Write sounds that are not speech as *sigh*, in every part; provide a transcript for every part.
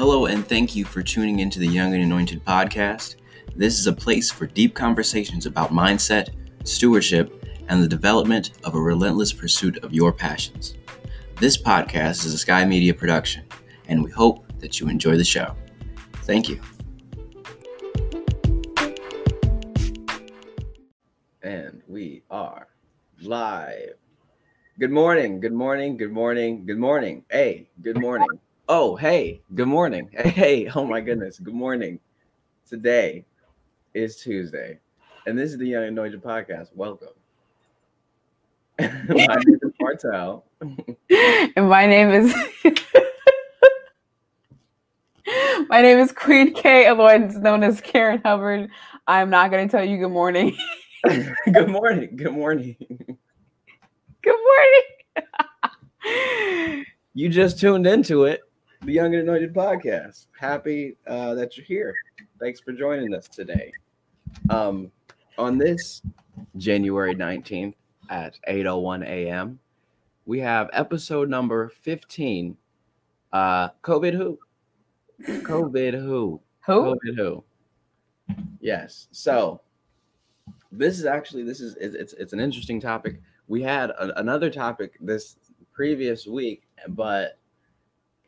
Hello, and thank you for tuning into the Young and Anointed podcast. This is a place for deep conversations about mindset, stewardship, and the development of a relentless pursuit of your passions. This podcast is a Sky Media production, and we hope that you enjoy the show. Thank you. And we are live. Good morning, good morning, good morning, good morning. Hey, good morning. Oh, hey, good morning. *laughs* Hey, oh my goodness, good morning. Today is Tuesday, and this is the Young Anointed Podcast. Welcome. *laughs* my name is Martell. and my name is *laughs* my name is Queen K, otherwise known as Karen Hubbard. I'm not going to tell you good morning. good morning. Good morning. Good morning. you just tuned into it the Young and Anointed podcast. Happy uh, that you're here. Thanks for joining us today. Um, on this January 19th at 8:01 a.m., we have episode number 15. Uh, COVID who? COVID who? Who? COVID who? Yes. So this is actually this is it's it's an interesting topic. We had a, another topic this previous week, but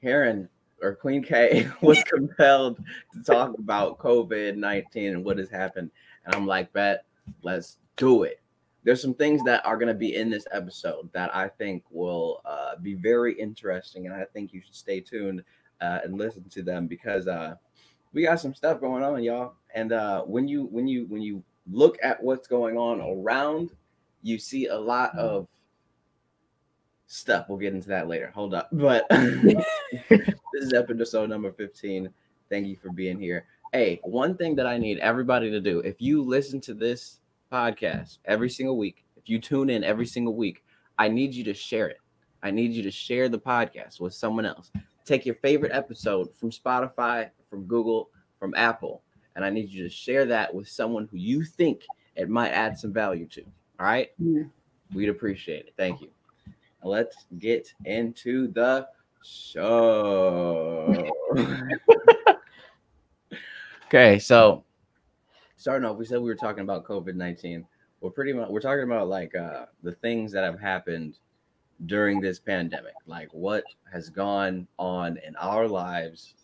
Karen or Queen K *laughs* was compelled to talk about COVID 19 and what has happened. And I'm like, bet, let's do it. There's some things that are going to be in this episode that I think will uh, be very interesting. And I think you should stay tuned uh, and listen to them because uh, we got some stuff going on, y'all. And uh, when you when you when you look at what's going on around, you see a lot mm-hmm. of stuff. We'll get into that later. Hold up. But *laughs* *laughs* this is episode number 15. Thank you for being here. Hey, one thing that I need everybody to do if you listen to this podcast every single week, if you tune in every single week, I need you to share it. I need you to share the podcast with someone else. Take your favorite episode from Spotify, from Google, from Apple, and I need you to share that with someone who you think it might add some value to. All right? Yeah. We'd appreciate it. Thank you let's get into the show. *laughs* okay, so starting off, we said we were talking about COVID 19. We're pretty much we're talking about like uh the things that have happened during this pandemic, like what has gone on in our lives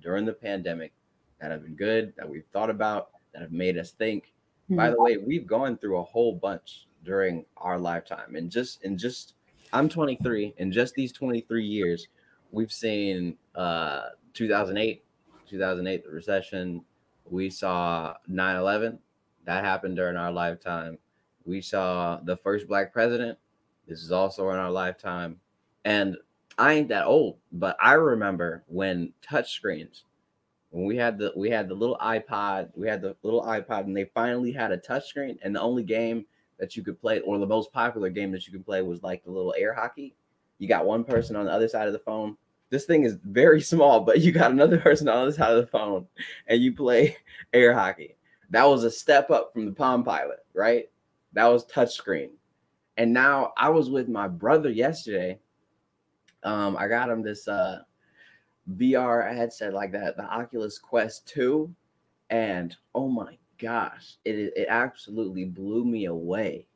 during the pandemic that have been good, that we've thought about, that have made us think. Mm-hmm. By the way, we've gone through a whole bunch during our lifetime, and just and just I'm 23, and just these 23 years, we've seen uh, 2008, 2008, the recession. We saw 9 11. That happened during our lifetime. We saw the first black president. This is also in our lifetime. And I ain't that old, but I remember when touchscreens, when we had the we had the little iPod, we had the little iPod, and they finally had a touchscreen, and the only game that you could play, or the most popular game that you can play was like the little air hockey. You got one person on the other side of the phone. This thing is very *laughs* small, but you got another person on the other side of the phone and you play *laughs* air hockey. That was a step up from the Palm Pilot, right? That was touchscreen. And now I was with my brother yesterday. Um, I got him this uh VR headset like that, the Oculus Quest 2. And oh my gosh, it it absolutely blew me away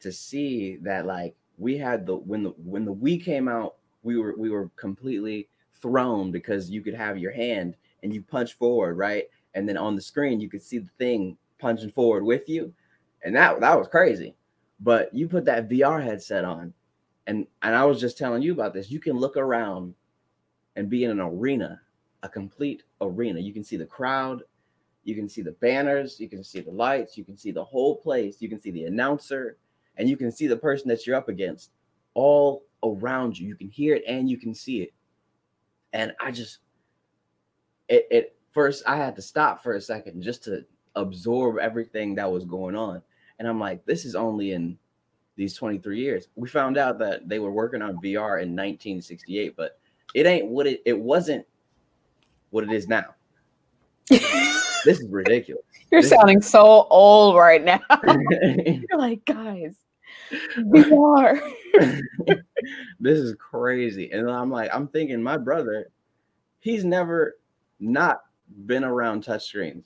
to see that like we had the when the when the Wii came out, we were we were completely thrown because you could have your hand and you punch forward, right? And then on the screen you could see the thing punching forward with you. And that that was crazy. But you put that VR headset on, and and I was just telling you about this. You can look around and be in an arena, a complete arena. You can see the crowd you can see the banners, you can see the lights, you can see the whole place, you can see the announcer, and you can see the person that you're up against all around you. You can hear it and you can see it. And I just, it, it first, I had to stop for a second just to absorb everything that was going on. And I'm like, this is only in these 23 years. We found out that they were working on VR in 1968, but it ain't what it, it wasn't what it is now. *laughs* this is ridiculous. *laughs* You're this sounding is- so old right now. *laughs* *laughs* You're like, guys, we are. this is crazy. And I'm like, I'm thinking my brother, he's never not been around touchscreens.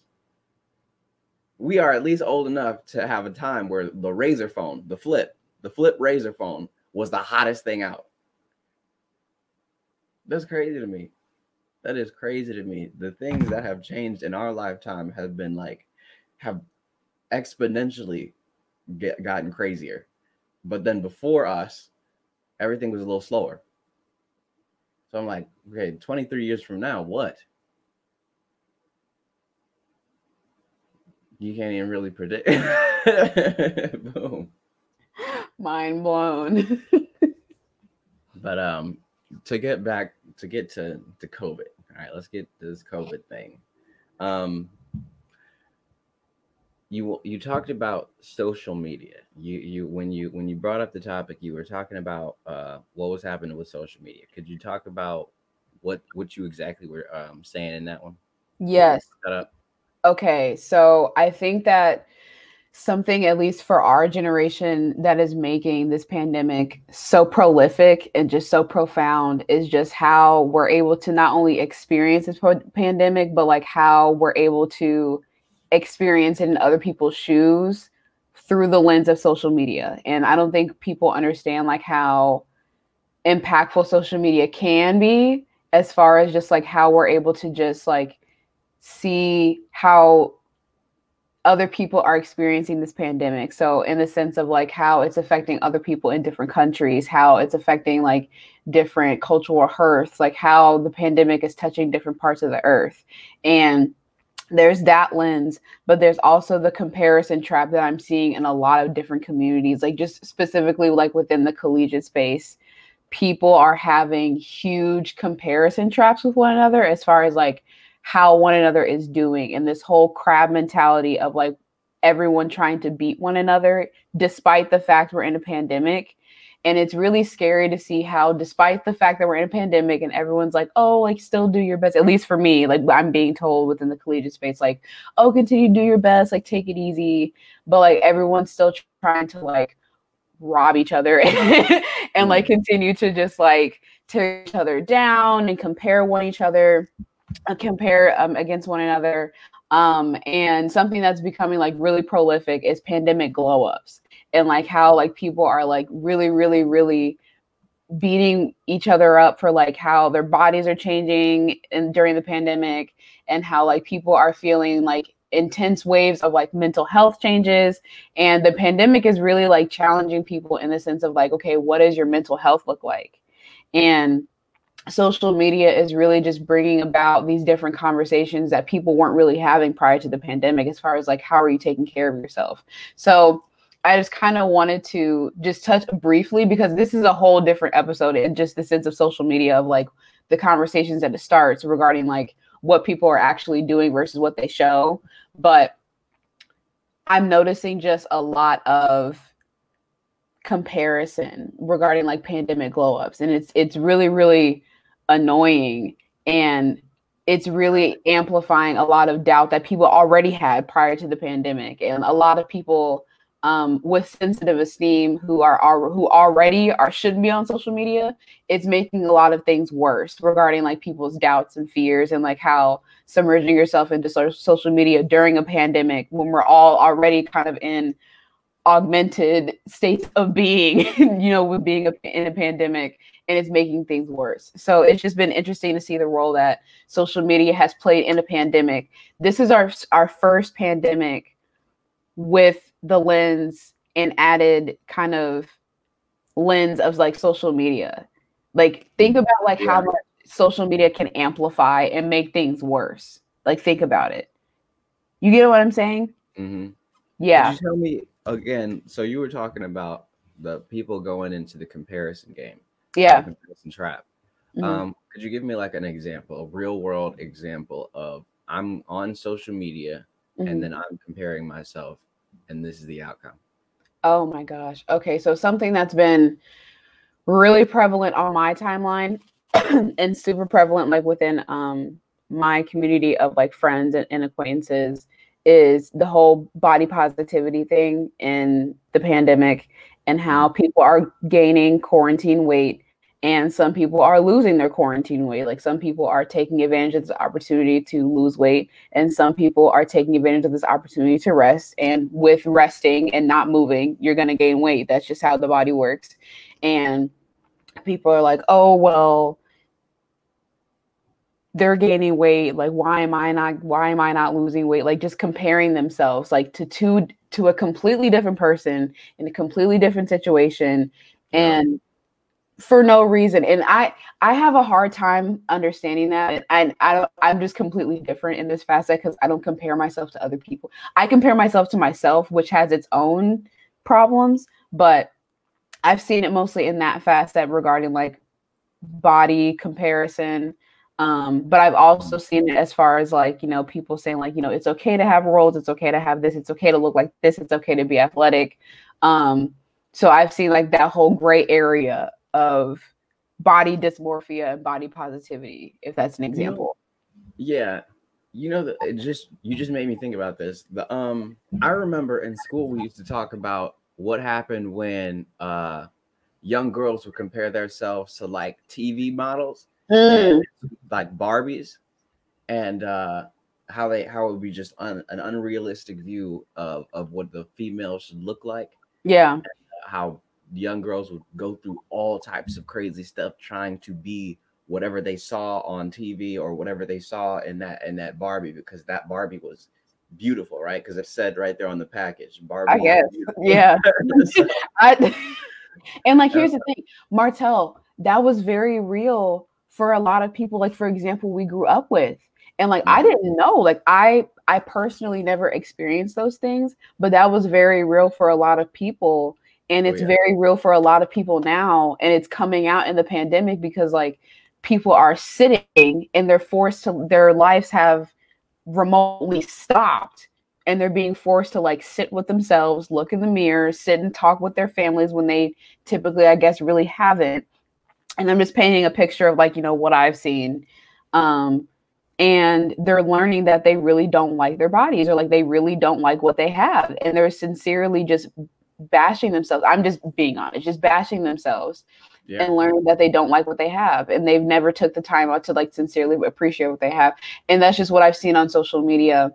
We are at least old enough to have a time where the razor phone, the flip, the flip razor phone was the hottest thing out. That's crazy to me. That is crazy to me. The things that have changed in our lifetime have been like, have exponentially get, gotten crazier. But then before us, everything was a little slower. So I'm like, okay, 23 years from now, what? You can't even really predict. *laughs* Boom. Mind blown. *laughs* but um to get back to get to to COVID. All right, let's get this COVID thing. Um you you talked about social media. You you when you when you brought up the topic, you were talking about uh, what was happening with social media. Could you talk about what what you exactly were um, saying in that one? Yes. Okay, so I think that something at least for our generation that is making this pandemic so prolific and just so profound is just how we're able to not only experience this pandemic but like how we're able to experience it in other people's shoes through the lens of social media. And I don't think people understand like how impactful social media can be as far as just like how we're able to just like see how other people are experiencing this pandemic. So in the sense of like how it's affecting other people in different countries, how it's affecting like different cultural hearths, like how the pandemic is touching different parts of the earth. And there's that lens but there's also the comparison trap that i'm seeing in a lot of different communities like just specifically like within the collegiate space people are having huge comparison traps with one another as far as like how one another is doing and this whole crab mentality of like everyone trying to beat one another despite the fact we're in a pandemic and it's really scary to see how, despite the fact that we're in a pandemic and everyone's like, oh, like still do your best, at least for me, like I'm being told within the collegiate space, like, oh, continue to do your best, like take it easy. But like everyone's still trying to like rob each other *laughs* and like mm-hmm. continue to just like tear each other down and compare one each other, compare um, against one another. Um, and something that's becoming like really prolific is pandemic glow ups and like how like people are like really really really beating each other up for like how their bodies are changing and during the pandemic and how like people are feeling like intense waves of like mental health changes and the pandemic is really like challenging people in the sense of like okay what does your mental health look like and social media is really just bringing about these different conversations that people weren't really having prior to the pandemic as far as like how are you taking care of yourself so I just kind of wanted to just touch briefly because this is a whole different episode and just the sense of social media of like the conversations that it starts regarding like what people are actually doing versus what they show. But I'm noticing just a lot of comparison regarding like pandemic glow ups and it's it's really really annoying and it's really amplifying a lot of doubt that people already had prior to the pandemic. And a lot of people um, with sensitive esteem who are, are who already are shouldn't be on social media, it's making a lot of things worse regarding like people's doubts and fears and like how submerging yourself into so- social media during a pandemic when we're all already kind of in augmented states of being, *laughs* you know, with being a, in a pandemic and it's making things worse. So it's just been interesting to see the role that social media has played in a pandemic. This is our our first pandemic with the lens and added kind of lens of like social media. Like think mm-hmm. about like yeah. how much social media can amplify and make things worse. Like think about it. You get what I'm saying? Mm-hmm. Yeah. Tell me again? So you were talking about the people going into the comparison game. Yeah. comparison trap. Mm-hmm. Um, could you give me like an example, a real world example of I'm on social media mm-hmm. and then I'm comparing myself and this is the outcome. Oh my gosh. Okay, so something that's been really prevalent on my timeline *clears throat* and super prevalent like within um my community of like friends and, and acquaintances is the whole body positivity thing in the pandemic and how mm-hmm. people are gaining quarantine weight and some people are losing their quarantine weight. Like some people are taking advantage of this opportunity to lose weight and some people are taking advantage of this opportunity to rest. And with resting and not moving you're going to gain weight. That's just how the body works. And people are like oh well they're gaining weight. Like why am i not why am i not losing weight? Like just comparing themselves like to two to a completely different person in a completely different situation and for no reason. And i i have a hard time understanding that. And, i don't i'm just completely different in this facet because i don't compare myself to other people. I compare myself to myself which has its own problems but i've seen it mostly in that facet regarding like body comparison um, but I've also seen it as far as like, you know, people saying like, you know, it's okay to have roles, it's okay to have this, it's okay to look like this, it's okay to be athletic. Um, so I've seen like that whole gray area of body dysmorphia and body positivity, if that's an example. yeah. You know, it just you just made me think about this. The um I remember in school we used to talk about what happened when uh young girls would compare themselves to like TV models, mm. like Barbies, and uh how they how it would be just un, an unrealistic view of of what the female should look like. Yeah. And, uh, how young girls would go through all types of crazy stuff trying to be whatever they saw on TV or whatever they saw in that in that Barbie because that Barbie was beautiful, right? Because it said right there on the package, Barbie. I guess, yeah. *laughs* I, *laughs* and like, here's the thing, Martell, that was very real for a lot of people. Like, for example, we grew up with, and like, I mm-hmm. didn't know, like, I I personally never experienced those things, but that was very real for a lot of people. And oh, it's oh, yeah. very real for a lot of people now. And it's coming out in the pandemic because like people are sitting and they're forced to their lives have remotely stopped. And they're being forced to like sit with themselves look in the mirror sit and talk with their families when they typically i guess really haven't and i'm just painting a picture of like you know what i've seen um and they're learning that they really don't like their bodies or like they really don't like what they have and they're sincerely just bashing themselves. I'm just being honest, just bashing themselves yeah. and learning that they don't like what they have and they've never took the time out to like sincerely appreciate what they have. And that's just what I've seen on social media.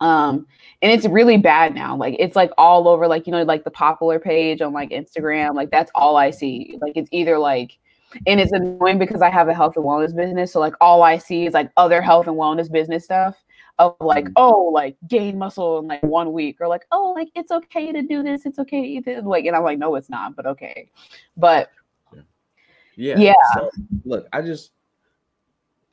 Um, and it's really bad now. Like it's like all over, like you know, like the popular page on like Instagram. Like that's all I see. Like it's either like and it's annoying because I have a health and wellness business. So like all I see is like other health and wellness business stuff of like, mm. oh, like gain muscle in like one week, or like, oh, like it's okay to do this, it's okay to eat this. Like, and I'm like, no, it's not, but okay. But yeah, yeah. So, look, I just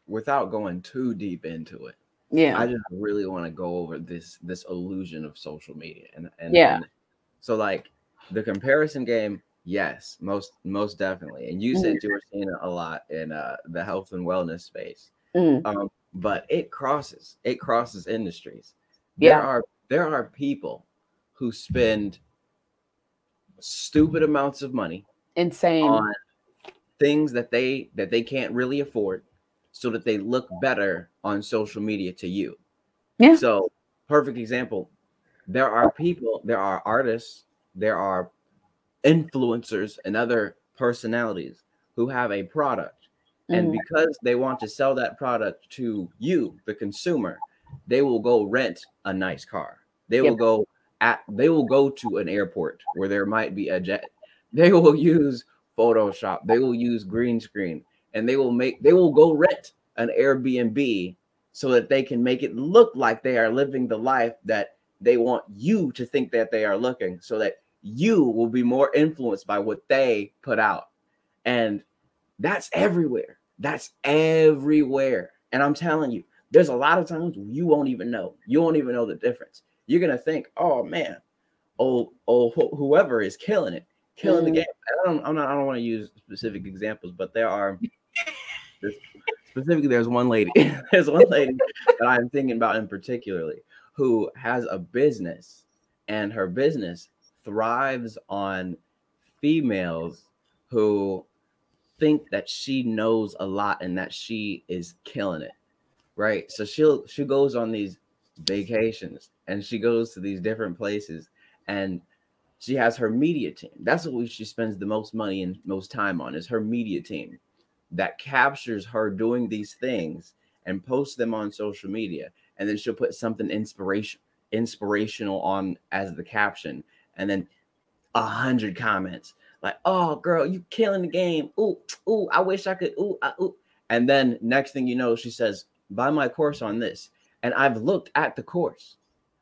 without going too deep into it, yeah, I just really want to go over this this illusion of social media and and yeah. And so like the comparison game yes most most definitely and you said mm. you were seeing it a lot in uh the health and wellness space mm. um but it crosses it crosses industries there yeah. are there are people who spend stupid amounts of money insane on things that they that they can't really afford so that they look better on social media to you yeah so perfect example there are people there are artists there are influencers and other personalities who have a product and mm. because they want to sell that product to you, the consumer, they will go rent a nice car. They yep. will go at they will go to an airport where there might be a jet. *laughs* They will use Photoshop, they will use green screen, and they will make they will go rent an Airbnb so that they can make it look like they are living the life that they want you to think that they are looking so that you will be more influenced by what they put out. And that's everywhere. That's everywhere. And I'm telling you, there's a lot of times you won't even know. You won't even know the difference. You're gonna think, oh man, oh oh wh- whoever is killing it, killing mm. the game. I don't, I'm not, I don't want to use specific examples, but there are *laughs* specifically there's one lady, *laughs* there's one lady that I'm thinking about in particularly who has a business, and her business thrives on females who think that she knows a lot and that she is killing it right so she'll she goes on these vacations and she goes to these different places and she has her media team. That's what she spends the most money and most time on is her media team that captures her doing these things and posts them on social media. And then she'll put something inspiration inspirational on as the caption, and then a hundred comments like, "Oh, girl, you killing the game! Ooh, ooh, I wish I could. Ooh, I, ooh." And then next thing you know, she says, "Buy my course on this." And I've looked at the course.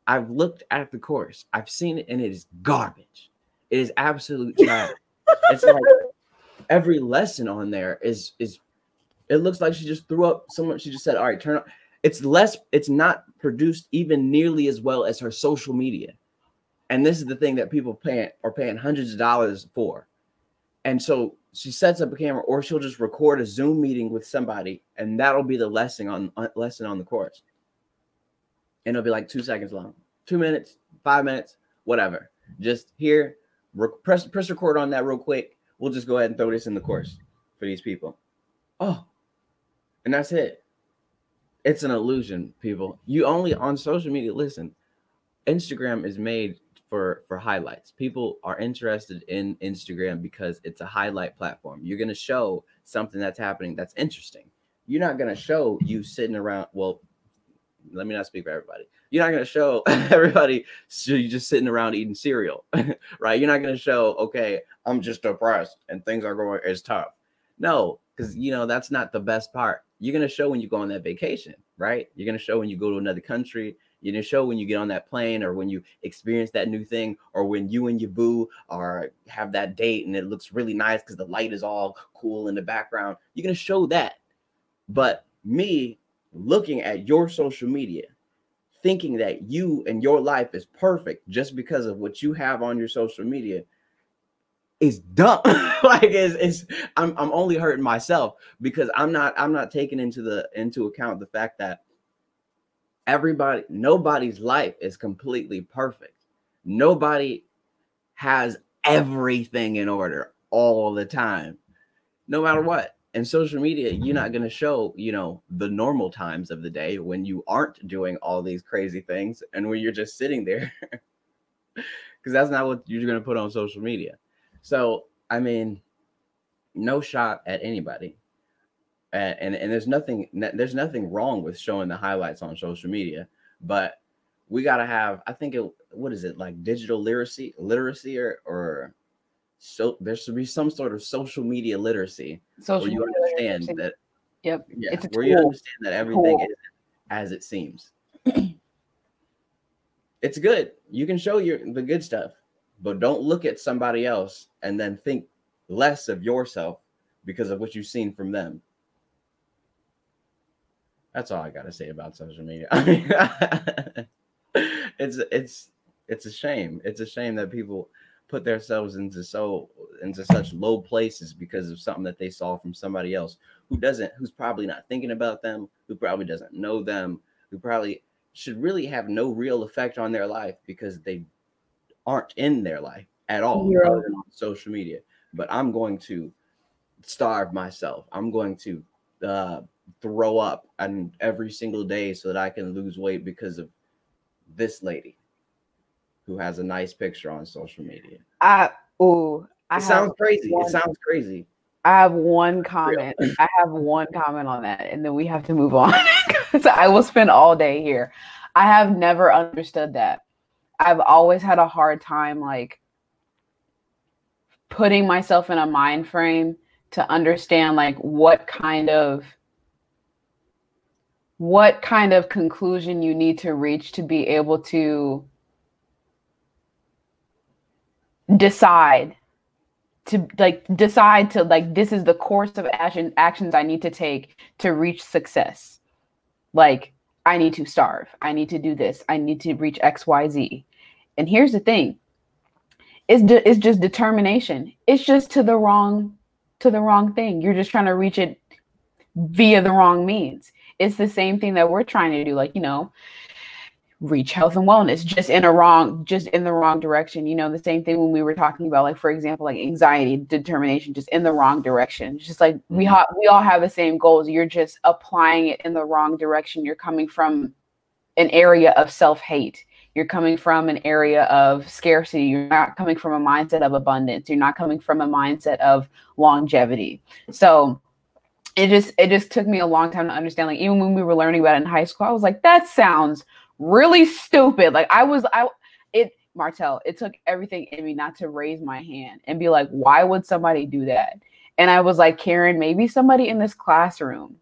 I've looked at the course. I've seen it, and it is garbage. It is absolute *laughs* trash. it's like every lesson on there is is. It looks like she just threw up. Someone she just said, "All right, turn on." It's less. It's not produced even nearly as well as her social media. And this is the thing that people pay are paying hundreds of dollars for. And so she sets up a camera, or she'll just record a Zoom meeting with somebody, and that'll be the lesson on uh, lesson on the course. And it'll be like two seconds long, two minutes, five minutes, whatever. Just here, re- press press record on that real quick. We'll just go ahead and throw this in the course for these people. Oh, and that's it. It's an illusion, people. You only on social media. Listen, Instagram is made for for highlights. People are interested in Instagram because it's a highlight platform. You're going to show something that's happening that's interesting. You're not going to show you sitting around. Well, let me not speak for everybody. You're not going to show *laughs* everybody so you just sitting around eating cereal, *laughs* right? You're not going to show, okay, I'm just depressed and things are going as tough. No, because you know that's not the best part. You're going to show when you go on that vacation, right? You're going to show when you go to another country you didn't show when you get on that plane or when you experience that new thing or when you and your boo are have that date and it looks really nice because the light is all cool in the background. You're gonna show that. But me looking at your social media, thinking that you and your life is perfect just because of what you have on your social media is dumb. *laughs* like it's, it's I'm I'm only hurting myself because I'm not I'm not taking into the into account the fact that everybody nobody's life is completely perfect. Nobody has everything in order all the time no matter what. And social media you're not going to show you know the normal times of the day when you aren't doing all these crazy things and when you're just sitting there *laughs* because that's not what you're going to put on social media. So i mean no shot at anybody and, and there's nothing there's nothing wrong with showing the highlights on social media but we got to have i think it what is it like digital literacy literacy or or so there should be some sort of social media literacy social where you understand literacy. that yep yeah where tool. you understand that everything is as it seems *clears throat* it's good you can show your the good stuff but don't look at somebody else and then think less of yourself because of what you've seen from them that's all I got to say about social media. *laughs* I mean, it's it's it's a shame. It's a shame that people put themselves into so into such low places because of something that they saw from somebody else who doesn't who's probably not thinking about them, who probably doesn't know them, who probably should really have no real effect on their life because they aren't in their life at all yeah. other than on social media. But I'm going to starve myself. I'm going to uh, throw up and every single day so that I can lose weight because of this lady who has a nice picture on social media. I oh, it sounds crazy. One, it sounds crazy. I have one comment. I have one comment on that, and then we have to move on *laughs* because I will spend all day here. I have never understood that. I've always had a hard time like putting myself in a mind frame to understand like what kind of what kind of conclusion you need to reach to be able to decide to like decide to like this is the course of action actions I need to take to reach success. Like I need to starve. I need to do this. I need to reach XYZ. And here's the thing. It's, de- it's just determination. It's just to the wrong to the wrong thing. You're just trying to reach it via the wrong means it's the same thing that we're trying to do like you know reach health and wellness just in a wrong just in the wrong direction you know the same thing when we were talking about like for example like anxiety determination just in the wrong direction it's just like mm-hmm. we ha- we all have the same goals you're just applying it in the wrong direction you're coming from an area of self-hate you're coming from an area of scarcity. You're not coming from a mindset of abundance. You're not coming from a mindset of longevity. So it just it just took me a long time to understand. Like even when we were learning about it in high school, I was like, that sounds really stupid. Like I was I it Martell, it took everything in me not to raise my hand and be like, why would somebody do that? And I was like, Karen, maybe somebody in this classroom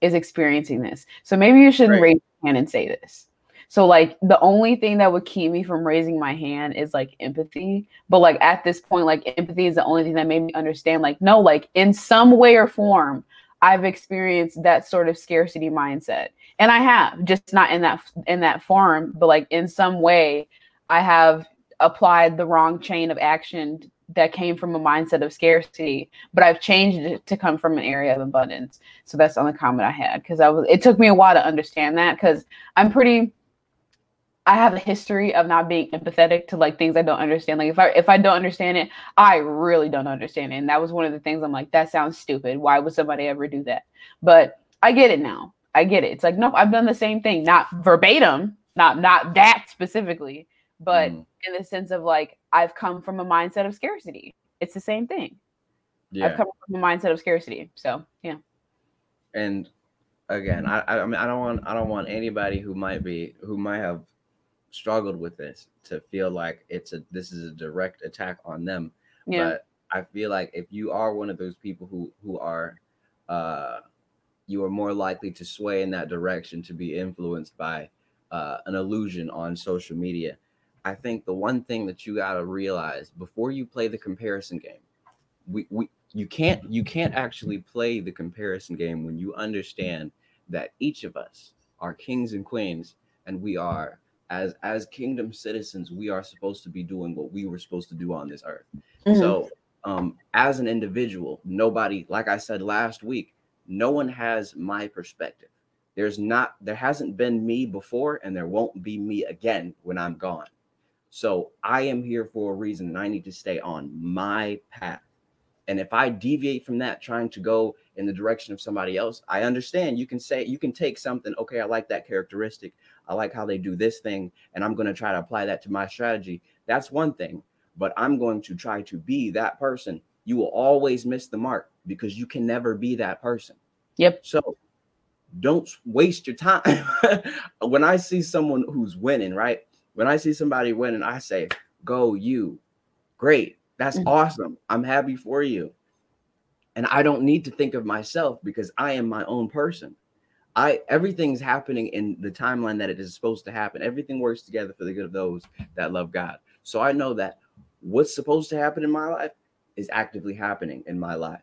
is experiencing this. So maybe you shouldn't right. raise your hand and say this. So like the only thing that would keep me from raising my hand is like empathy. But like at this point, like empathy is the only thing that made me understand, like, no, like in some way or form, I've experienced that sort of scarcity mindset. And I have, just not in that in that form, but like in some way, I have applied the wrong chain of action that came from a mindset of scarcity, but I've changed it to come from an area of abundance. So that's the only comment I had because I was. It took me a while to understand that because I'm pretty. I have a history of not being empathetic to like things I don't understand. Like if I if I don't understand it, I really don't understand it. And that was one of the things I'm like, that sounds stupid. Why would somebody ever do that? But I get it now. I get it. It's like, no, I've done the same thing, not verbatim, not not that specifically, but mm. in the sense of like I've come from a mindset of scarcity. It's the same thing. Yeah. I've come from a mindset of scarcity. So yeah. And again, I I mean I don't want I don't want anybody who might be who might have struggled with this to feel like it's a this is a direct attack on them. Yeah. But I feel like if you are one of those people who who are uh you are more likely to sway in that direction to be influenced by uh, an illusion on social media I think the one thing that you got to realize before you play the comparison game, we, we you can't you can't actually play the comparison game when you understand that each of us are kings and queens and we are as as kingdom citizens we are supposed to be doing what we were supposed to do on this earth mm-hmm. so um as an individual nobody like i said last week no one has my perspective there's not there hasn't been me before and there won't be me again when i'm gone so I am here for a reason and I need to stay on my path. And if I deviate from that, trying to go in the direction of somebody else, I understand you can say, you can take something, okay, I like that characteristic. I like how they do this thing, and I'm going to try to apply that to my strategy. That's one thing, but I'm going to try to be that person. You will always miss the mark because you can never be that person. Yep. So don't waste your time. *laughs* when I see someone who's winning, right? When I see somebody winning, I say, go you. Great. That's mm-hmm. awesome. I'm happy for you. And I don't need to think of myself because I am my own person. I everything's happening in the timeline that it is supposed to happen. Everything works together for the good of those that love God. So I know that what's supposed to happen in my life is actively happening in my life.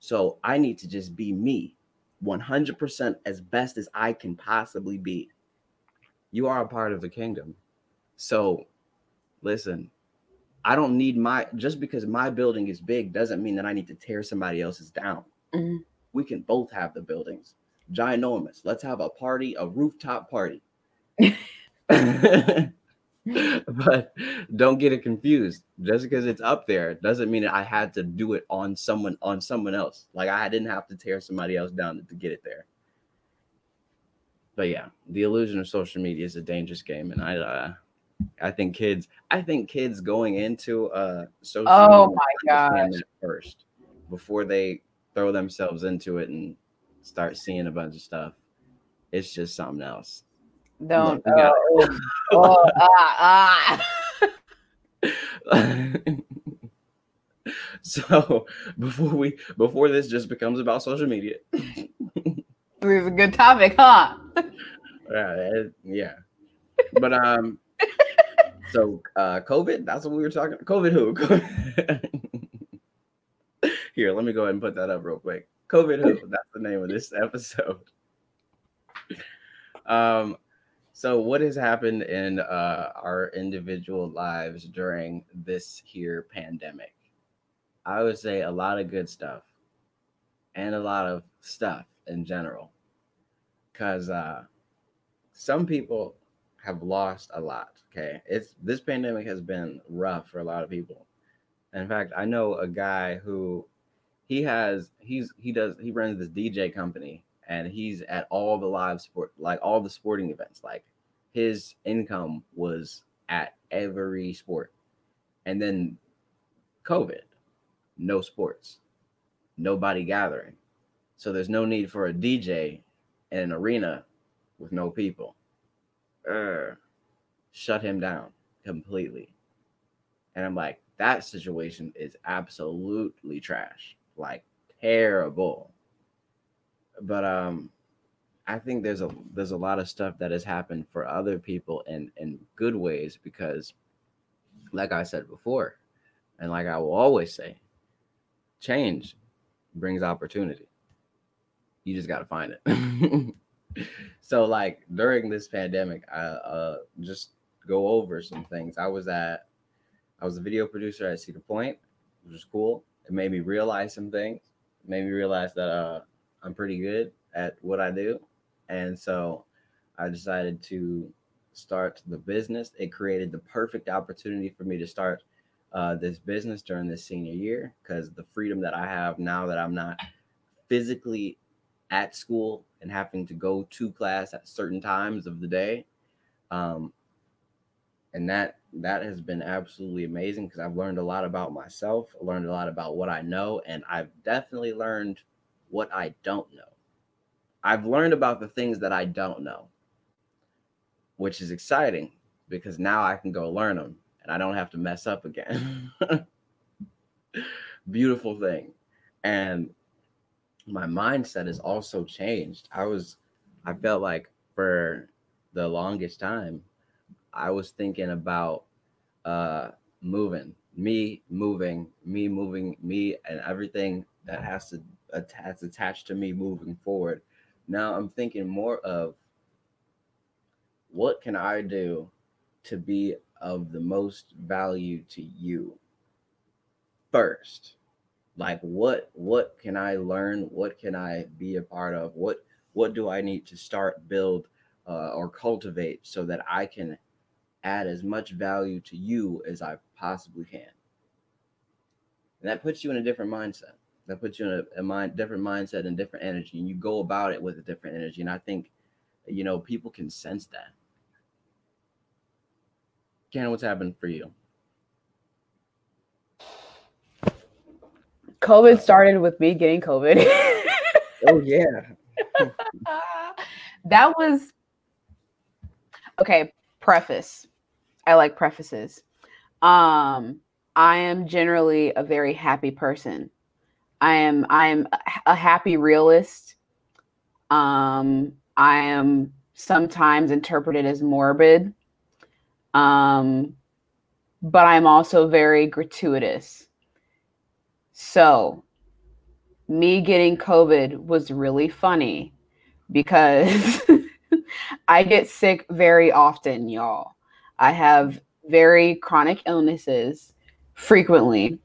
So I need to just be me 100% as best as I can possibly be. You are a part of the kingdom. So listen, I don't need my just because my building is big doesn't mean that I need to tear somebody else's down. Mm-hmm. We can both have the buildings. Ginormous. Let's have a party, a rooftop party. *laughs* *laughs* but don't get it confused. Just because it's up there doesn't mean that I had to do it on someone on someone else. Like I didn't have to tear somebody else down to get it there. But yeah, the illusion of social media is a dangerous game, and I uh, I think kids, I think kids going into uh social oh my god first before they throw themselves into it and start seeing a bunch of stuff. It's just something else. Don't oh, *laughs* oh, ah, ah. *laughs* so before we before this just becomes about social media. it's a good topic, huh? yeah, yeah. But um so uh COVID, that's what we were talking. COVID who? *laughs* Here, let me go ahead and put that up real quick. COVID? That's the name of this *laughs* episode. Um, so what has happened in uh our individual lives during this here pandemic? I would say a lot of good stuff and a lot of stuff in general. Cause uh some people have lost a lot. Okay. It's this pandemic has been rough for a lot of people. In fact, I know a guy who he has he's he does he runs this DJ company and he's at all the live sport like all the sporting events like his income was at every sport. And then COVID, no sports, nobody gathering. So there's no need for a DJ in an arena with no people. Uh, shut him down completely. And I'm like, that situation is absolutely trash. Like terrible. But um I think there's a there's a lot of stuff that has happened for other people in in good ways because like I said before and like I will always say change brings opportunity. You just got to find it. *laughs* so like during this pandemic I uh just go over some things. I was at I was a video producer at Cedar Point, which was cool. It made me realize some things. It made me realize that uh I'm pretty good at what I do and so I decided to start the business. It created the perfect opportunity for me to start uh, this business during this senior year because the freedom that I have now that I'm not physically at school and having to go to class at certain times of the day. Um, and that that has been absolutely amazing because I've learned a lot about myself, I learned a lot about what I know, and I've definitely learned what I don't know. I've learned about the things that I don't know, which is exciting because now I can go learn them and I don't have to mess up again. *laughs* Beautiful thing. And my mindset has also changed. I was, I felt like for the longest time, I was thinking about uh, moving, me moving, me moving, me, and everything that has to that's attached to me moving forward now I'm thinking more of what can I do to be of the most value to you first? Like what what can I learn? What can I be a part of? What what do I need to start build uh, or cultivate so that I can add as much value to you as I possibly can? And that puts you in a different mindset. That puts you in a, a mind different mindset and different energy and you go about it with a different energy and i think you know people can sense that. Ken, what's happened for you? Covid started with me getting covid. *laughs* Oh yeah. *laughs* That was okay preface i like prefaces um i am generally a very happy person I am I am a happy realist. Um, I am sometimes interpreted as morbid. Um, but I'm also very gratuitous. So, me getting COVID was really funny because *laughs* I get sick very often, y'all. I have very chronic illnesses frequently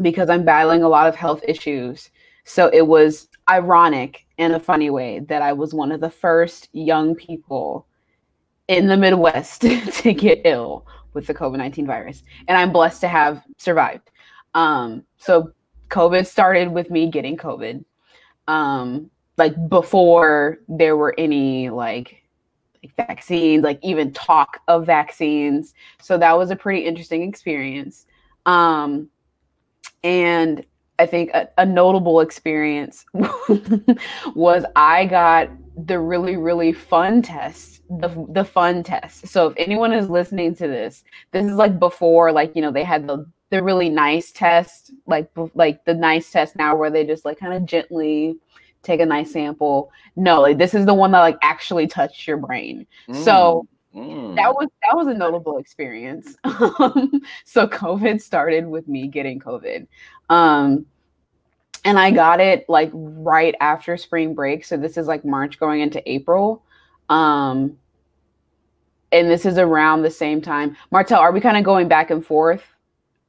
because I'm battling a lot of health issues. So it was ironic in a funny way that I was one of the first young people in the Midwest *laughs* to get ill with the COVID 19 virus. And I'm blessed to have survived. Um, so COVID started with me getting COVID. Um, like before there were any like, vaccines, like even talk of vaccines. So that was a pretty interesting experience. Um, and I think a, a notable experience *laughs* was I got the really, really fun test, the, the fun test. So if anyone is listening to this, this is like before, like, you know, they had the, the really nice test, like, like the nice test now where they just like kind of gently take a nice sample. No, like this is the one that like actually touched your brain. Mm. So Mm. That was that was a notable experience. *laughs* so COVID started with me getting COVID. Um, and I got it like right after spring break. So this is like March going into April. Um, and this is around the same time. Martell, are we kind of going back and forth?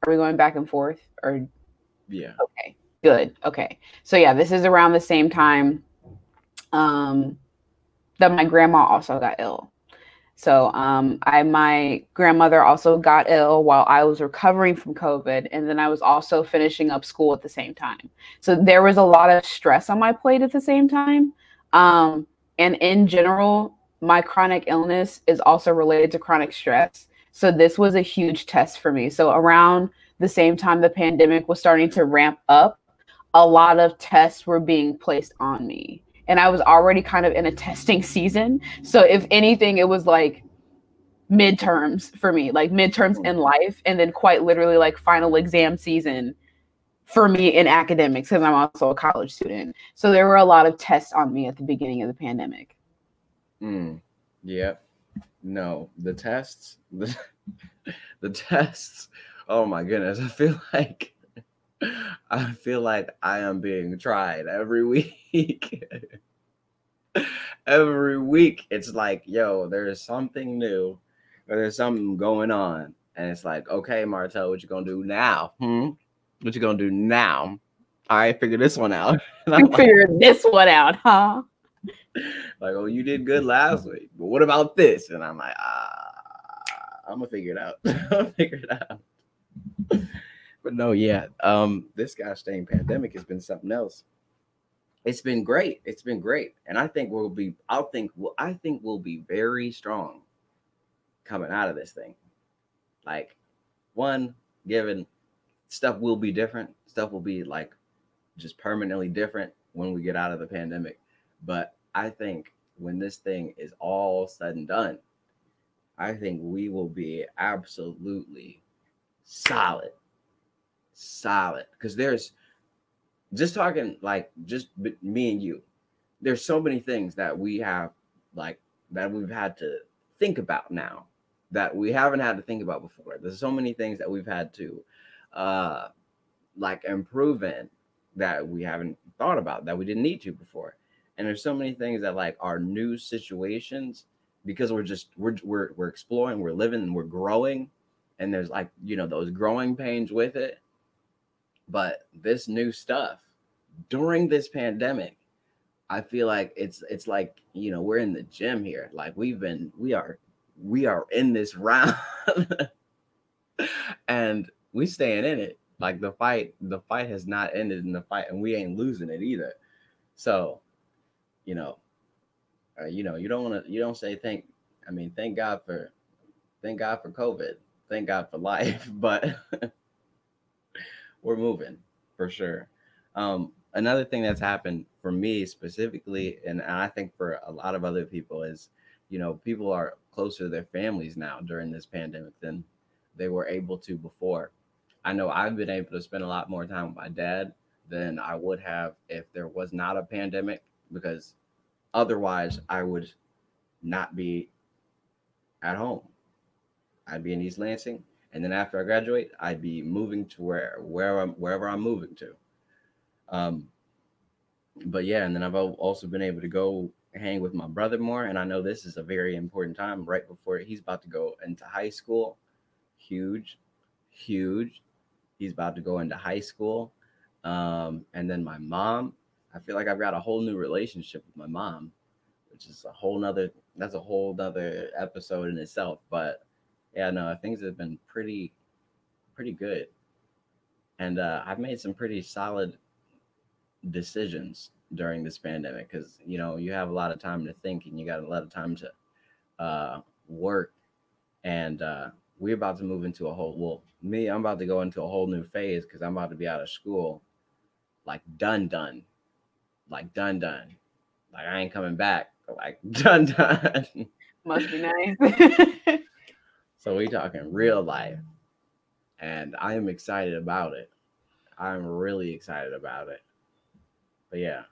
Are we going back and forth? Or yeah. Okay. Good. Okay. So yeah, this is around the same time um that my grandma also got ill. So um, I my grandmother also got ill while I was recovering from COVID, and then I was also finishing up school at the same time. So there was a lot of stress on my plate at the same time. Um, and in general, my chronic illness is also related to chronic stress. So this was a huge test for me. So around the same time the pandemic was starting to ramp up, a lot of tests were being placed on me. And I was already kind of in a *laughs* testing season. So if anything, it was like midterms for me, like midterms in life, and then quite literally like final exam season for me in academics because I'm also a college student. So there were a lot of tests on me at the beginning of the pandemic. Mm, yep. No, the tests, the, *laughs* the tests. Oh my goodness. I feel *laughs* like I feel like I am being tried every *laughs* week. every week it's like, yo, there's something new or there's something going on. And it's like, okay, Martell, what you gonna do now? Hmm? What you gonna do now? All right, figure this one out. I *laughs* *laughs* figure this one out, huh? like, oh, you did good last week, but what about this? And I'm like, ah, I'm gonna figure it out. I'm gonna figure it out. But no, yeah, um, this gosh dang pandemic has been something else. It's been great. It's been great, and I think we'll be. I'll think. Well, I think we'll be very strong coming out of this thing. Like, one, given stuff will be different. Stuff will be like just permanently different when we get out of the pandemic. But I think when this thing is all said and done, I think we will be absolutely solid. Solid. Because there's just talking like just me and you, there's so many things that we have like that we've had to think about now that we haven't had to think about before. There's so many things that we've had to uh like improve in that we haven't thought about that we didn't need to before and there's so many things that like are new situations because we're just we're we're, we're exploring we're living we're growing and there's like you know those growing pains with it but this new stuff during this pandemic i feel like it's it's like you know we're in the gym here. Like we've been we are we are in this round. *laughs* And we staying in it. Like the fight the fight has not ended in the fight and we ain't losing it either. So you know, uh, you know, you don't want to, you don't say thank, I mean, thank God for, thank God for COVID, thank God for life, *laughs* but we're moving for sure. Um, another thing that's happened for me specifically, and I think for a lot of other people is, you know, people are closer to their families now during this pandemic than they were able to before. I know I've been able to spend a lot more time with my dad than I would have if there was not a pandemic because otherwise I would not be at home. I'd be in East Lansing, and then after I graduate, I'd be moving to where where I'm wherever I'm moving to. Um, but yeah, and then I've also been able to go hang with my brother more, and I know this is a very important time right before he's about to go into high school. Huge, huge. He's about to go into high school. Um, and then my mom, I feel like I've got a whole new relationship with my mom, which is a whole nother that's a whole nother episode in itself. But yeah, no, things have been pretty pretty good. And uh, I've made some pretty solid decisions during this pandemic because you know you have a lot of time to think and you got a lot of time to uh, work and uh, we're about to move into a whole well me i'm about to go into a whole new phase because i'm about to be out of school like done done like done done. Like I ain't coming back. Like *laughs* done done. Must be nice. *laughs* so we talking real life. And I am excited about it. I'm really excited about it. But yeah.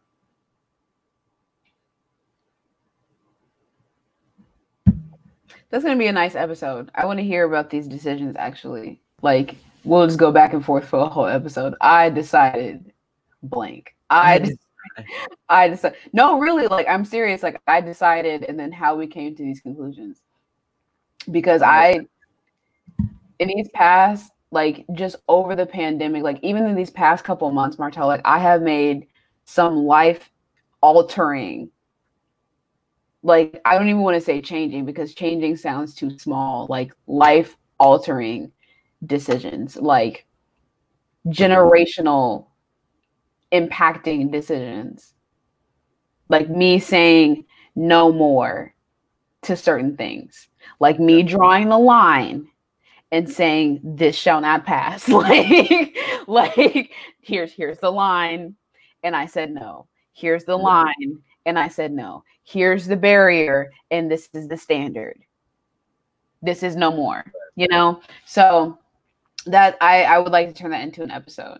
That's gonna be a nice episode. I want to hear about these decisions actually. Like we'll just go back and forth for a whole episode. I decided blank. I *laughs* I decided, no, really, like I'm serious. Like I decided, and then how we came to these conclusions. Because I, in these past, like just over the pandemic, like even in these past couple months, Martell, like I have made some life altering, like I don't even want to say changing because changing sounds too small, like life altering decisions, like generational impacting decisions. Like me saying no more to certain things, like me drawing the line and saying this shall not pass. *laughs* like, like here's here's the line, and I said no. Here's the line, and I said no. Here's the barrier, and this is the standard. This is no more. You know, so that I I would like to turn that into an episode.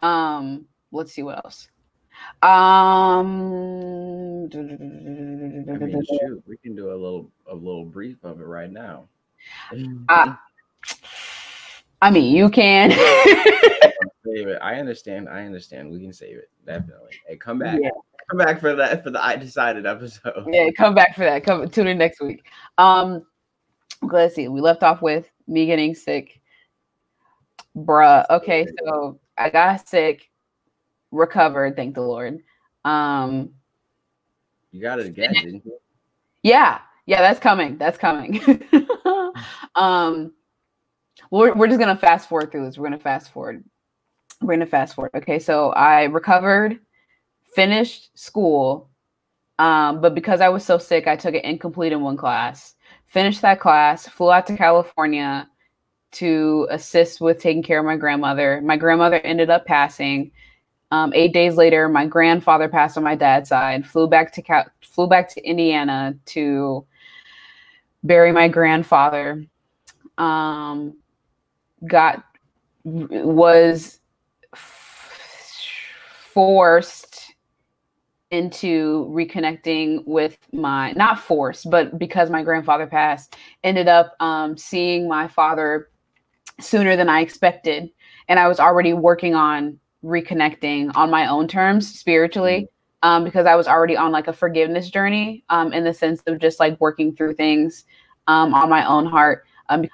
Um, let's see what else. Um, I mean, shoot, we can do a little a little brief of it right now. Uh, I mean, you can. *laughs* *laughs* save it. I understand. I understand. We can save it definitely. Hey, come back. Yeah. Come back for that for the I decided episode. Yeah, come back for that. Come tune in next week. Um, let's see. We left off with me getting sick. Bruh. Okay, so I got sick, recovered, thank the Lord. Um You got it again, didn't you? Yeah, yeah, that's coming. That's coming. *laughs* um we're, we're just gonna fast forward through this. We're gonna fast forward. We're gonna fast forward. Okay, so I recovered, finished school, um, but because I was so sick, I took it incomplete in one class. Finished that class, flew out to California, to assist with taking care of my grandmother. My grandmother ended up passing. Um, eight days later, my grandfather passed on my dad's side. Flew back to flew back to Indiana to bury my grandfather. Um, got was forced into reconnecting with my not forced but because my grandfather passed ended up um, seeing my father sooner than I expected. And I was already working on reconnecting on my own terms spiritually mm-hmm. um, because I was already on like a forgiveness journey um, in the sense of just like working through things um, on my own heart. Um,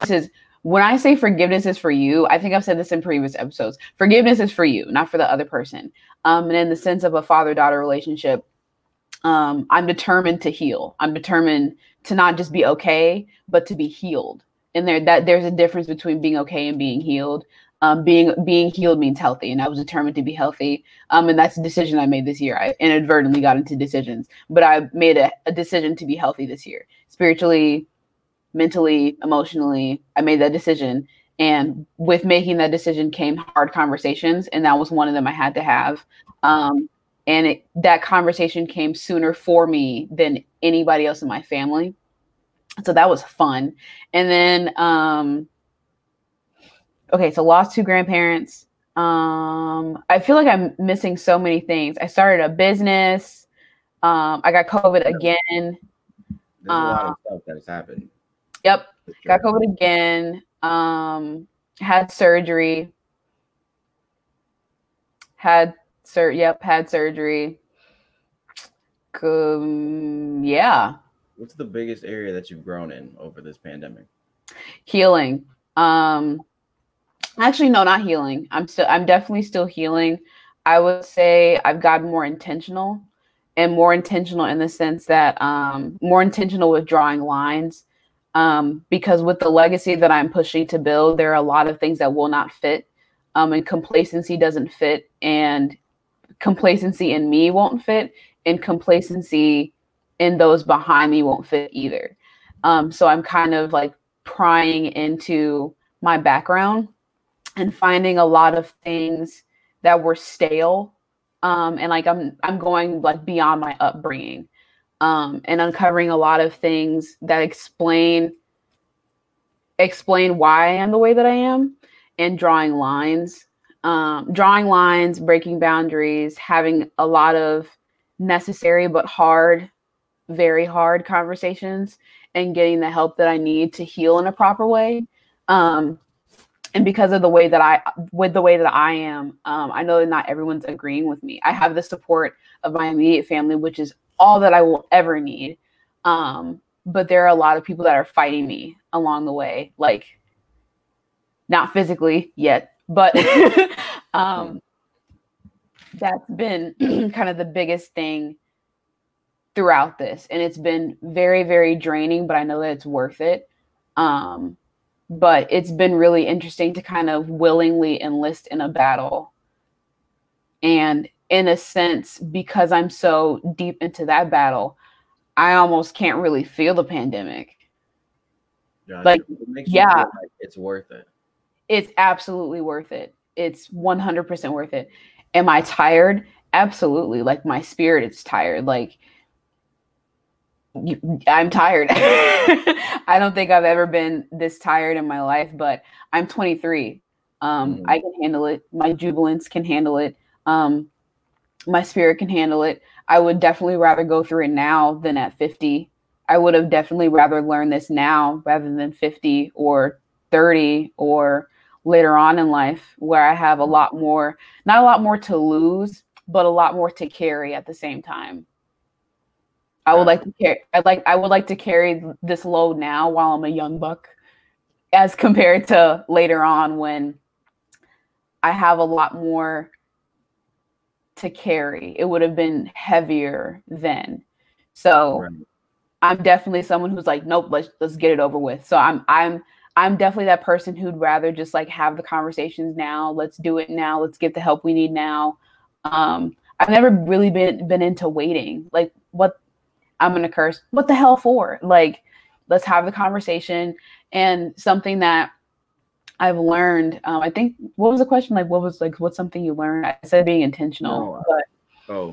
this is when I say forgiveness is for you, I think I've said this in previous episodes. Forgiveness is for you, not for the other person. Um, and in the sense of a father daughter relationship, um, I'm determined to heal. I'm determined to not just be okay, but to be healed and there that there's a difference between being okay and being healed. Um, being being healed means healthy, and I was determined to be healthy. Um, and that's a decision I made this year. I inadvertently got into decisions, but I made a, a decision to be healthy this year, spiritually, mentally, emotionally. I made that decision, and with making that decision came hard conversations, and that was one of them I had to have. Um, and it, that conversation came sooner for me than anybody else in my family so that was fun and then um okay so lost two grandparents. Um i feel like i'm missing so many things. I started a business. Um i got covid again. There's a lot of um, stuff that's happened. yep got covid again. Um had surgery. Had sir yep had surgery. Um, yeah. What's the biggest area that you've grown in over this pandemic? Healing. Um actually no, not healing. I'm still I'm definitely still healing. I would say I've gotten more intentional and more intentional in the sense that um more intentional with drawing lines. Um, because with the legacy that I'm pushing to build, there are a lot of things that will not fit. Um, and complacency doesn't fit, and complacency in me won't fit, and complacency in those behind me won't fit either. Um, so I'm kind of like prying into my background and finding a lot of things that were stale. Um, and like I'm I'm going like beyond my upbringing um, and uncovering a lot of things that explain explain why I am the way that I am and drawing lines. Um, drawing lines, breaking boundaries, having a lot of necessary but hard very hard conversations and getting the help that I need to heal in a proper way. Um, and because of the way that I, with the way that I am, um, I know that not everyone's agreeing with me. I have the support of my immediate family, which is all that I will ever need. Um, but there are a lot of people that are fighting me along the way, like not physically yet, but *laughs* um, that's been *clears throat* kind of the biggest thing throughout this and it's been very very draining but i know that it's worth it um but it's been really interesting to kind of willingly enlist in a battle and in a sense because i'm so deep into that battle I almost can't really feel the pandemic. Gotcha. Like, yeah, like it's worth it. It's absolutely worth it. It's 100% worth it. Am I tired? Absolutely. Like my spirit is tired. Like I'm tired. *laughs* I don't think I've ever been this tired in my life, but I'm 23. Um, mm. I can handle it. My jubilance can handle it. Um, my spirit can handle it. I would definitely rather go through it now than at 50. I would have definitely rather learned this now rather than 50 or 30 or later on in life where I have a lot more, not a lot more to lose, but a lot more to carry at the same time. I would like to carry I like I would like to carry this load now while I'm a young buck as *laughs* compared to later on when I have a lot more to carry. It would have been heavier then. So right. I'm definitely someone who's like, nope, let's let's get it over with. So I'm I'm I'm definitely that person who'd rather just like have the conversations now. Let's do it now. Let's get the help we need now. Um, I've never really been been into waiting. Like what I'm gonna curse. What the hell for? Like, let's have the conversation. And something that I've learned, um, I think what was the question? Like what was like what's something you learned? I said being intentional. No, but oh,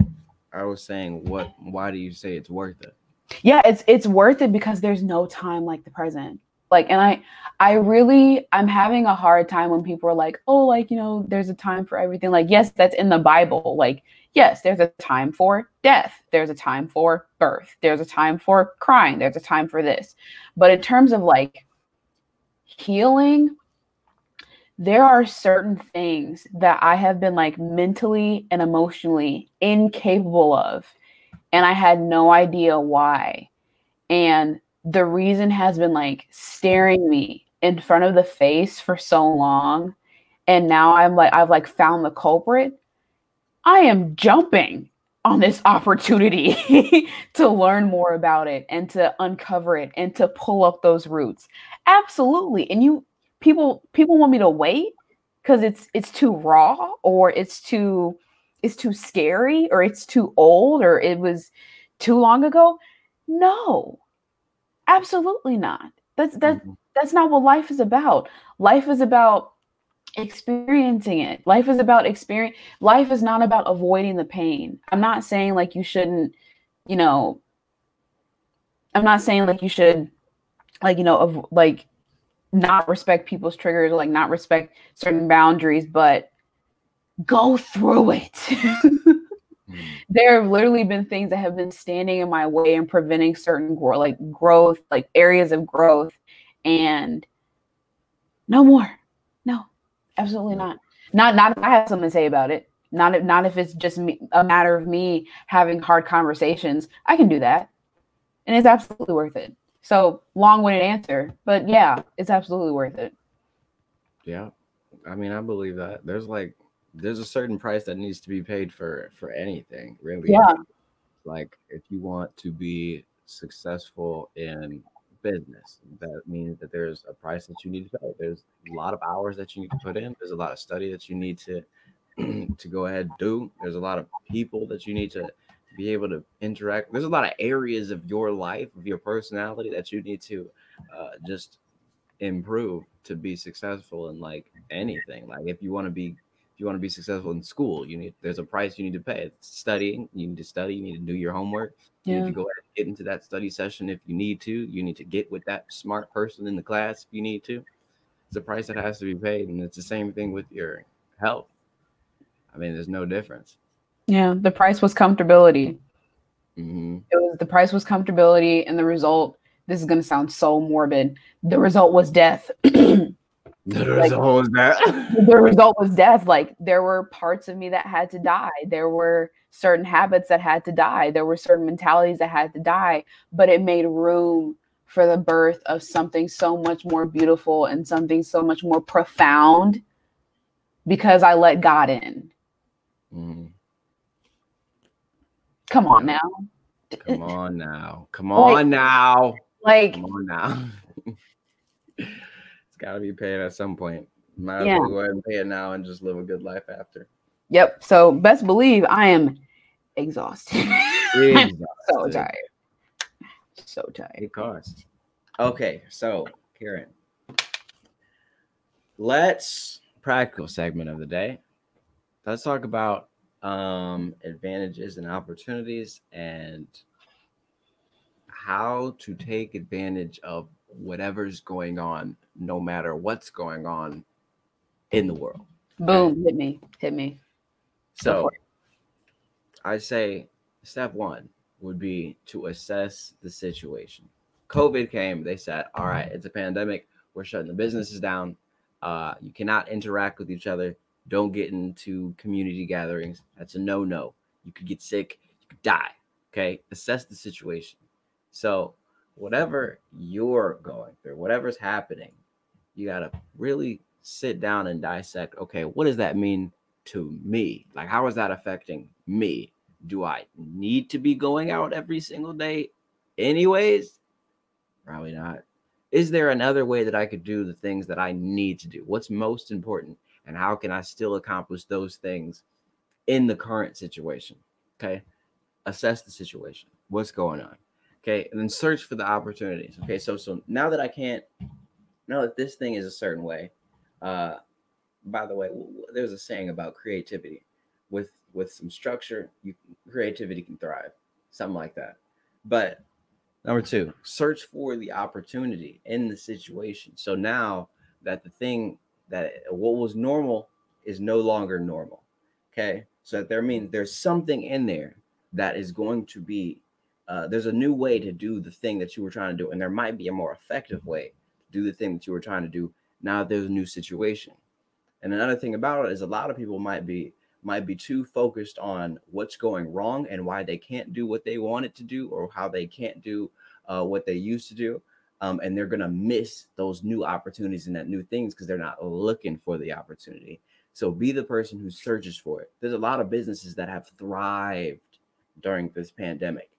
I was saying what why do you say it's worth it? Yeah, it's it's worth it because there's no time like the present like and i i really i'm having a hard time when people are like oh like you know there's a time for everything like yes that's in the bible like yes there's a time for death. There's a time for birth. There's a time for crying. There's a time for this. But in terms of like healing there are certain things that i have been like mentally and emotionally incapable of and i had no idea why. And the reason has been like staring me in front of the face for so long and now i'm like i've like found the culprit i am jumping on this opportunity *laughs* to learn more about it and to uncover it and to pull up those roots absolutely and you people people want me to wait because it's it's too raw or it's too it's too scary or it's too old or it was too long ago no Absolutely not. That's that mm-hmm. that's not what life is about. Life is about experiencing it. Life is about experience. Life is not about avoiding the pain. I'm not saying like you shouldn't, you know, I'm not saying like you should like you know of like not respect people's triggers, like not respect certain boundaries, but go through it. Mm. *laughs* There have literally been things that have been standing in my way and preventing certain growth, like growth, like areas of growth, and no more. No, absolutely not. Not not if I have something to say about it. Not if not if it's just me, a matter of me having hard conversations. I can do that, and it's absolutely worth it. So long-winded answer, but yeah, it's absolutely worth it. Yeah, I mean, I believe that. There's like there's a certain price that needs to be paid for for anything really yeah like if you want to be successful in business that means that there's a price that you need to pay. There's a lot of hours that you need to put in. There's a lot of study that you need to *clears throat* to go ahead do. There's a lot of people that you need to be able to interact. There's a lot of areas of your life of your personality that you need to uh, just improve to be successful in like anything. Like if you want to be if you want to be successful in school, you need there's a price you need to pay. It's studying, you need to study, you need to do your homework. You need to go ahead and get into that study session if you need to. You need to get with that smart person in the class if you need to. It's a price that has to be paid, and it's the same thing with your health. I mean, there's no difference. Yeah, the price was comfortability. Mm-hmm. It was the price was comfortability, and the result. This is going to sound so morbid. The result was death. *clears throat* The result was death. *laughs* the result was death. Like there were parts of me that had to die. There were certain habits that had to die. There were certain mentalities that had to die. But it made room for the birth of something so much more beautiful and something so much more profound because I let God in. Mm. Come on now. Come on now. Come on like, now. Like, come on now. *laughs* Got to be paid at some point. Might yeah. as well go ahead and pay it now and just live a good life after. Yep. So best believe I am exhausted. *laughs* exhausted. so tired. So tired. It costs. Okay, so Karen, let's practical segment of the day. Let's talk about um, advantages and opportunities and how to take advantage of whatever's going on, no matter what's going on in the world. Boom, hit me, hit me. So I say step one would be to assess the situation. COVID came, they said, all right, it's a pandemic. We're shutting the businesses down. Uh, you cannot interact with each other. Don't get into community gatherings. That's a no no. You could get sick, you could die. Okay. Assess the situation. So, whatever you're going through, whatever's happening, you got to really sit down and dissect okay, what does that mean to me? Like, how is that affecting me? Do I need to be going out every single day, anyways? Probably not. Is there another way that I could do the things that I need to do? What's most important? And how can I still accomplish those things in the current situation? Okay. Assess the situation. What's going on? Okay. And then search for the opportunities. Okay. So, so now that I can't, that this thing is a certain way, uh, by the way, there's a saying about creativity with with some structure, you creativity can thrive, something like that. But number two, search for the opportunity in the situation. So now that the thing that what was normal is no longer normal. Okay, so that there means there's something in there that is going to be uh, there's a new way to do the thing that you were trying to do, and there might be a more effective way do the thing that you were trying to do. Now there's a new situation, and another thing about it is a lot of people might be might be too focused on what's going wrong and why they can't do what they wanted to do or how they can't do uh, what they used to do. Um, and they're going to miss those new opportunities and that new things because they're not looking for the opportunity. So be the person who searches for it. There's a lot of businesses that have thrived during this pandemic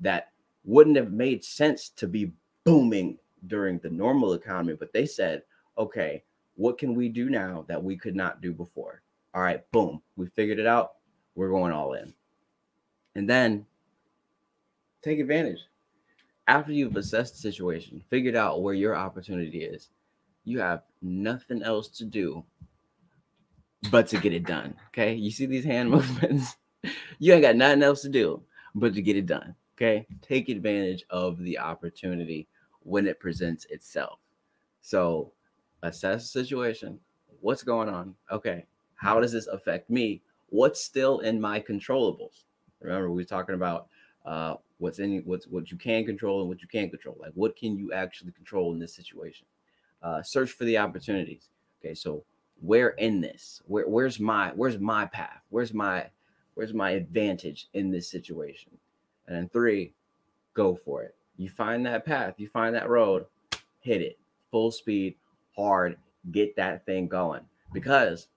that wouldn't have made sense to be booming during the normal economy, but they said, okay, what can we do now that we could not do before? all right, boom, we figured it out. We're going all in. And then take advantage. After you've assessed the situation, figured out where your opportunity is, you have nothing else to do but to get it done. Okay. You see these hand *laughs* movements? you ain't got nothing else to do but to get it done. Okay. Take advantage of the opportunity when it presents itself. So assess the situation. What's going on? Okay. How does this affect me? What's still in my controllables? Remember, we were talking about uh, what's in what's what you can control and what you can't control. Like, what can you actually control in this situation? Uh, search for the opportunities. Okay, so where in this? Where where's my where's my path? Where's my where's my advantage in this situation? And then three, go for it. You find that path, you find that road, hit it full speed, hard, get that thing going. Because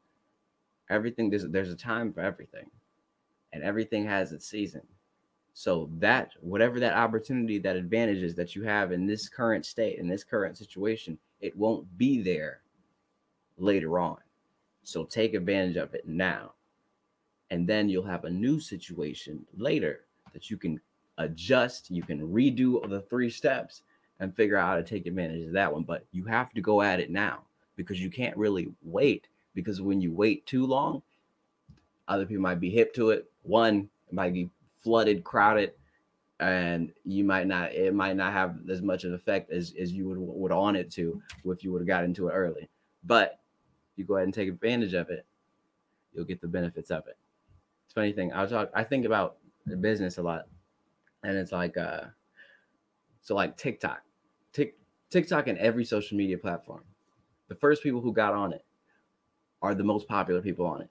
everything there's there's a time for everything and everything has its season. So that whatever that opportunity that advantages that you have in this current state in this current situation it won't be there later on. So take advantage of it now. And then you'll have a new situation later that you can adjust you can redo the three steps and figure out how to take advantage of that one but you have to go at it now because you can't really wait because when you wait too long, other people might be hip to it. One, it might be flooded, crowded, and you might not. It might not have as much of an effect as as you would would want it to if you would have got into it early. But you go ahead and take advantage of it, you'll get the benefits of it. It's funny thing. I was talk. I think about the business a lot, and it's like uh, so like TikTok, Tik TikTok and every social media platform. The first people who got on it are the most popular people on it.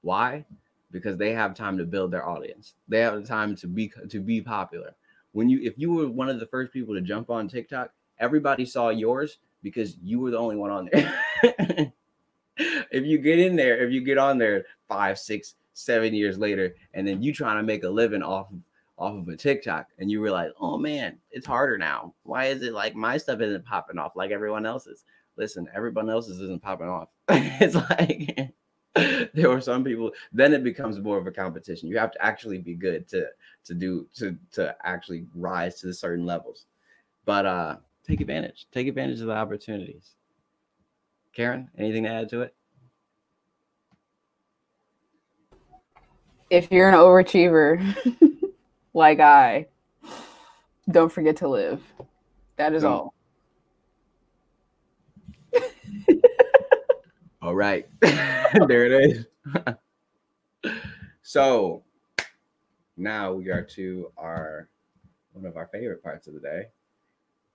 Why? Because they have time to build their audience. They have the time to be to be popular. When you if you were one of the first people to jump on TikTok, everybody saw yours because you were the only one on there. *laughs* if you get in there, if you get on there five, six, seven years later, and then you trying to make a living off of off of a TikTok and you realize, oh man, it's harder now. Why is it like my stuff isn't popping off like everyone else's? listen, everyone else's isn't popping off. *laughs* it's like *laughs* there were some people. Then it becomes more of a competition. You have to actually be good to to do to to actually rise to the certain levels. But uh take advantage. Take advantage of the opportunities. Karen, anything to add to it? If you're an overachiever *laughs* like I, don't forget to live. That is all. *laughs* all right. *laughs* there it is. *laughs* so now we are to our one of our favorite parts of the day.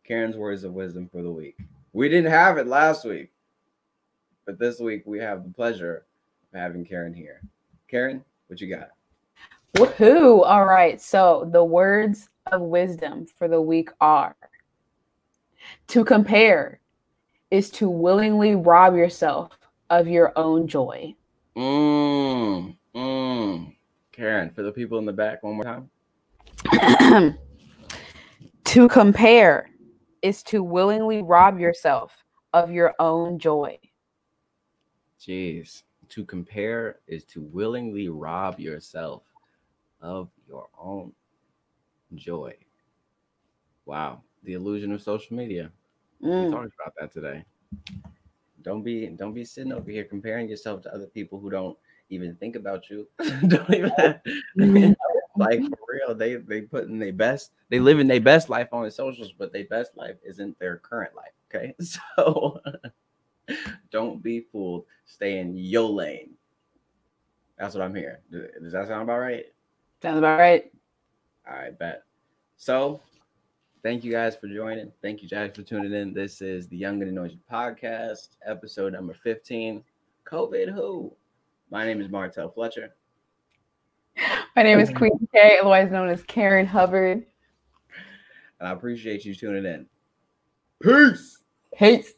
Karen's words of wisdom for the week. We didn't have it last week, but this week we have the pleasure of having Karen here. Karen, what you got? Woohoo! All right. So the words of wisdom for the week are to compare is to willingly rob yourself of your own joy. Mm, mm. Karen, for the people in the back, one more time. *clears throat* to compare is to willingly rob yourself of your own joy. Jeez. To compare is to willingly rob yourself of your own joy. Wow. The illusion of social media. Mm. We talked about that today. Don't be don't be sitting over here comparing yourself to other people who don't even think about you. *laughs* don't even *laughs* *laughs* like for real. They they put in their best, they live in their best life on the socials, but their best life isn't their current life. Okay. So don't be fooled. Stay in your lane. That's what I'm hearing. Does that sound about right? Sounds about right. All right, bet. So thank you guys for joining. Thank you, Jack, for tuning in. This is the Young and Anointed podcast, episode number 15. COVID who? My name is Martell Fletcher. My name is Queen K, otherwise known as Karen Hubbard. And I appreciate you tuning in. Peace. Peace.